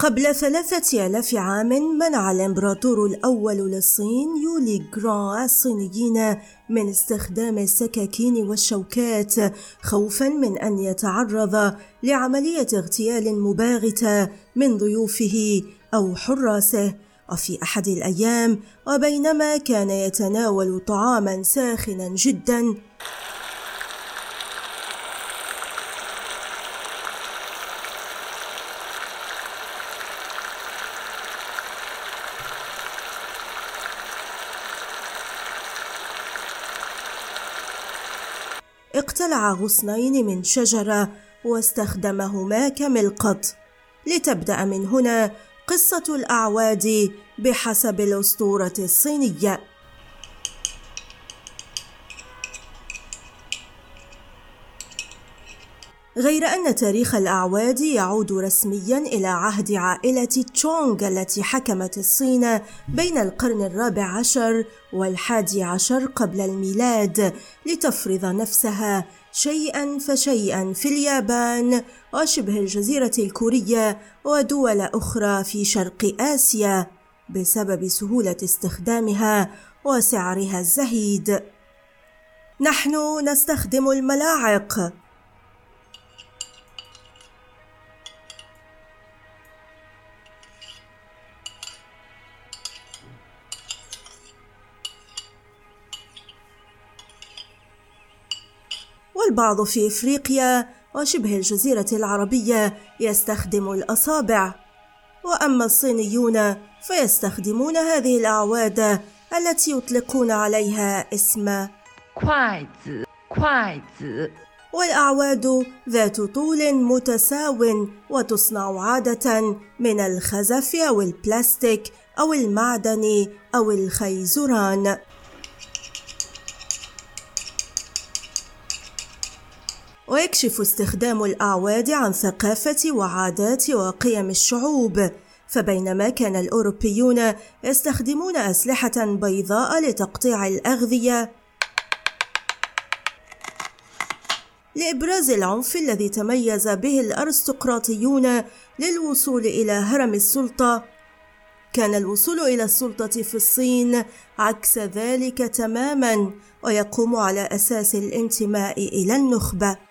قبل ثلاثة آلاف عام منع الإمبراطور الأول للصين يولي جران الصينيين من استخدام السكاكين والشوكات خوفا من أن يتعرض لعملية اغتيال مباغتة من ضيوفه أو حراسه. وفي أحد الأيام وبينما كان يتناول طعاما ساخنا جدا. اقتلع غصنين من شجرة واستخدمهما كملقط. لتبدأ من هنا قصة الأعواد بحسب الأسطورة الصينية. غير أن تاريخ الأعواد يعود رسميا إلى عهد عائلة تشونغ التي حكمت الصين بين القرن الرابع عشر والحادي عشر قبل الميلاد لتفرض نفسها شيئا فشيئا في اليابان وشبه الجزيرة الكورية ودول أخرى في شرق آسيا بسبب سهولة استخدامها وسعرها الزهيد. نحن نستخدم الملاعق. والبعض في إفريقيا وشبه الجزيرة العربية يستخدم الأصابع. وأما الصينيون فيستخدمون هذه الأعواد التي يطلقون عليها اسم والأعواد ذات طول متساو وتصنع عادة من الخزف أو البلاستيك أو المعدن أو الخيزران. ويكشف استخدام الأعواد عن ثقافة وعادات وقيم الشعوب. فبينما كان الأوروبيون يستخدمون أسلحة بيضاء لتقطيع الأغذية لإبراز العنف الذي تميز به الأرستقراطيون للوصول إلى هرم السلطة. كان الوصول إلى السلطة في الصين عكس ذلك تماما ويقوم على أساس الانتماء إلى النخبة.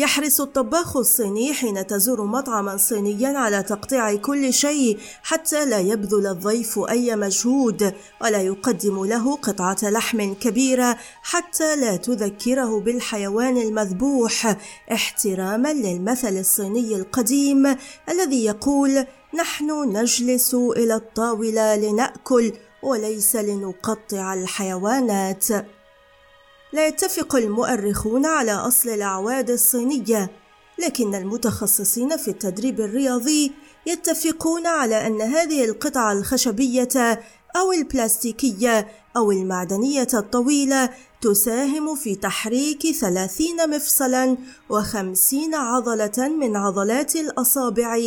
يحرص الطباخ الصيني حين تزور مطعما صينيا على تقطيع كل شيء حتى لا يبذل الضيف أي مجهود ولا يقدم له قطعة لحم كبيرة حتى لا تذكره بالحيوان المذبوح. احتراما للمثل الصيني القديم الذي يقول نحن نجلس إلى الطاولة لنأكل وليس لنقطع الحيوانات. لا يتفق المؤرخون على أصل الأعواد الصينية لكن المتخصصين في التدريب الرياضي يتفقون على أن هذه القطع الخشبية أو البلاستيكية أو المعدنية الطويلة تساهم في تحريك ثلاثين مفصلا وخمسين عضلة من عضلات الأصابع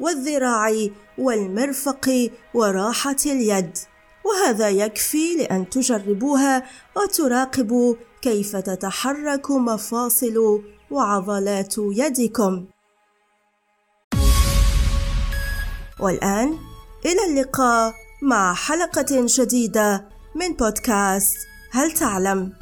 والذراع والمرفق وراحة اليد. وهذا يكفي لأن تجربوها وتراقبوا كيف تتحرك مفاصل وعضلات يدكم والآن إلى اللقاء مع حلقة جديدة من بودكاست هل تعلم؟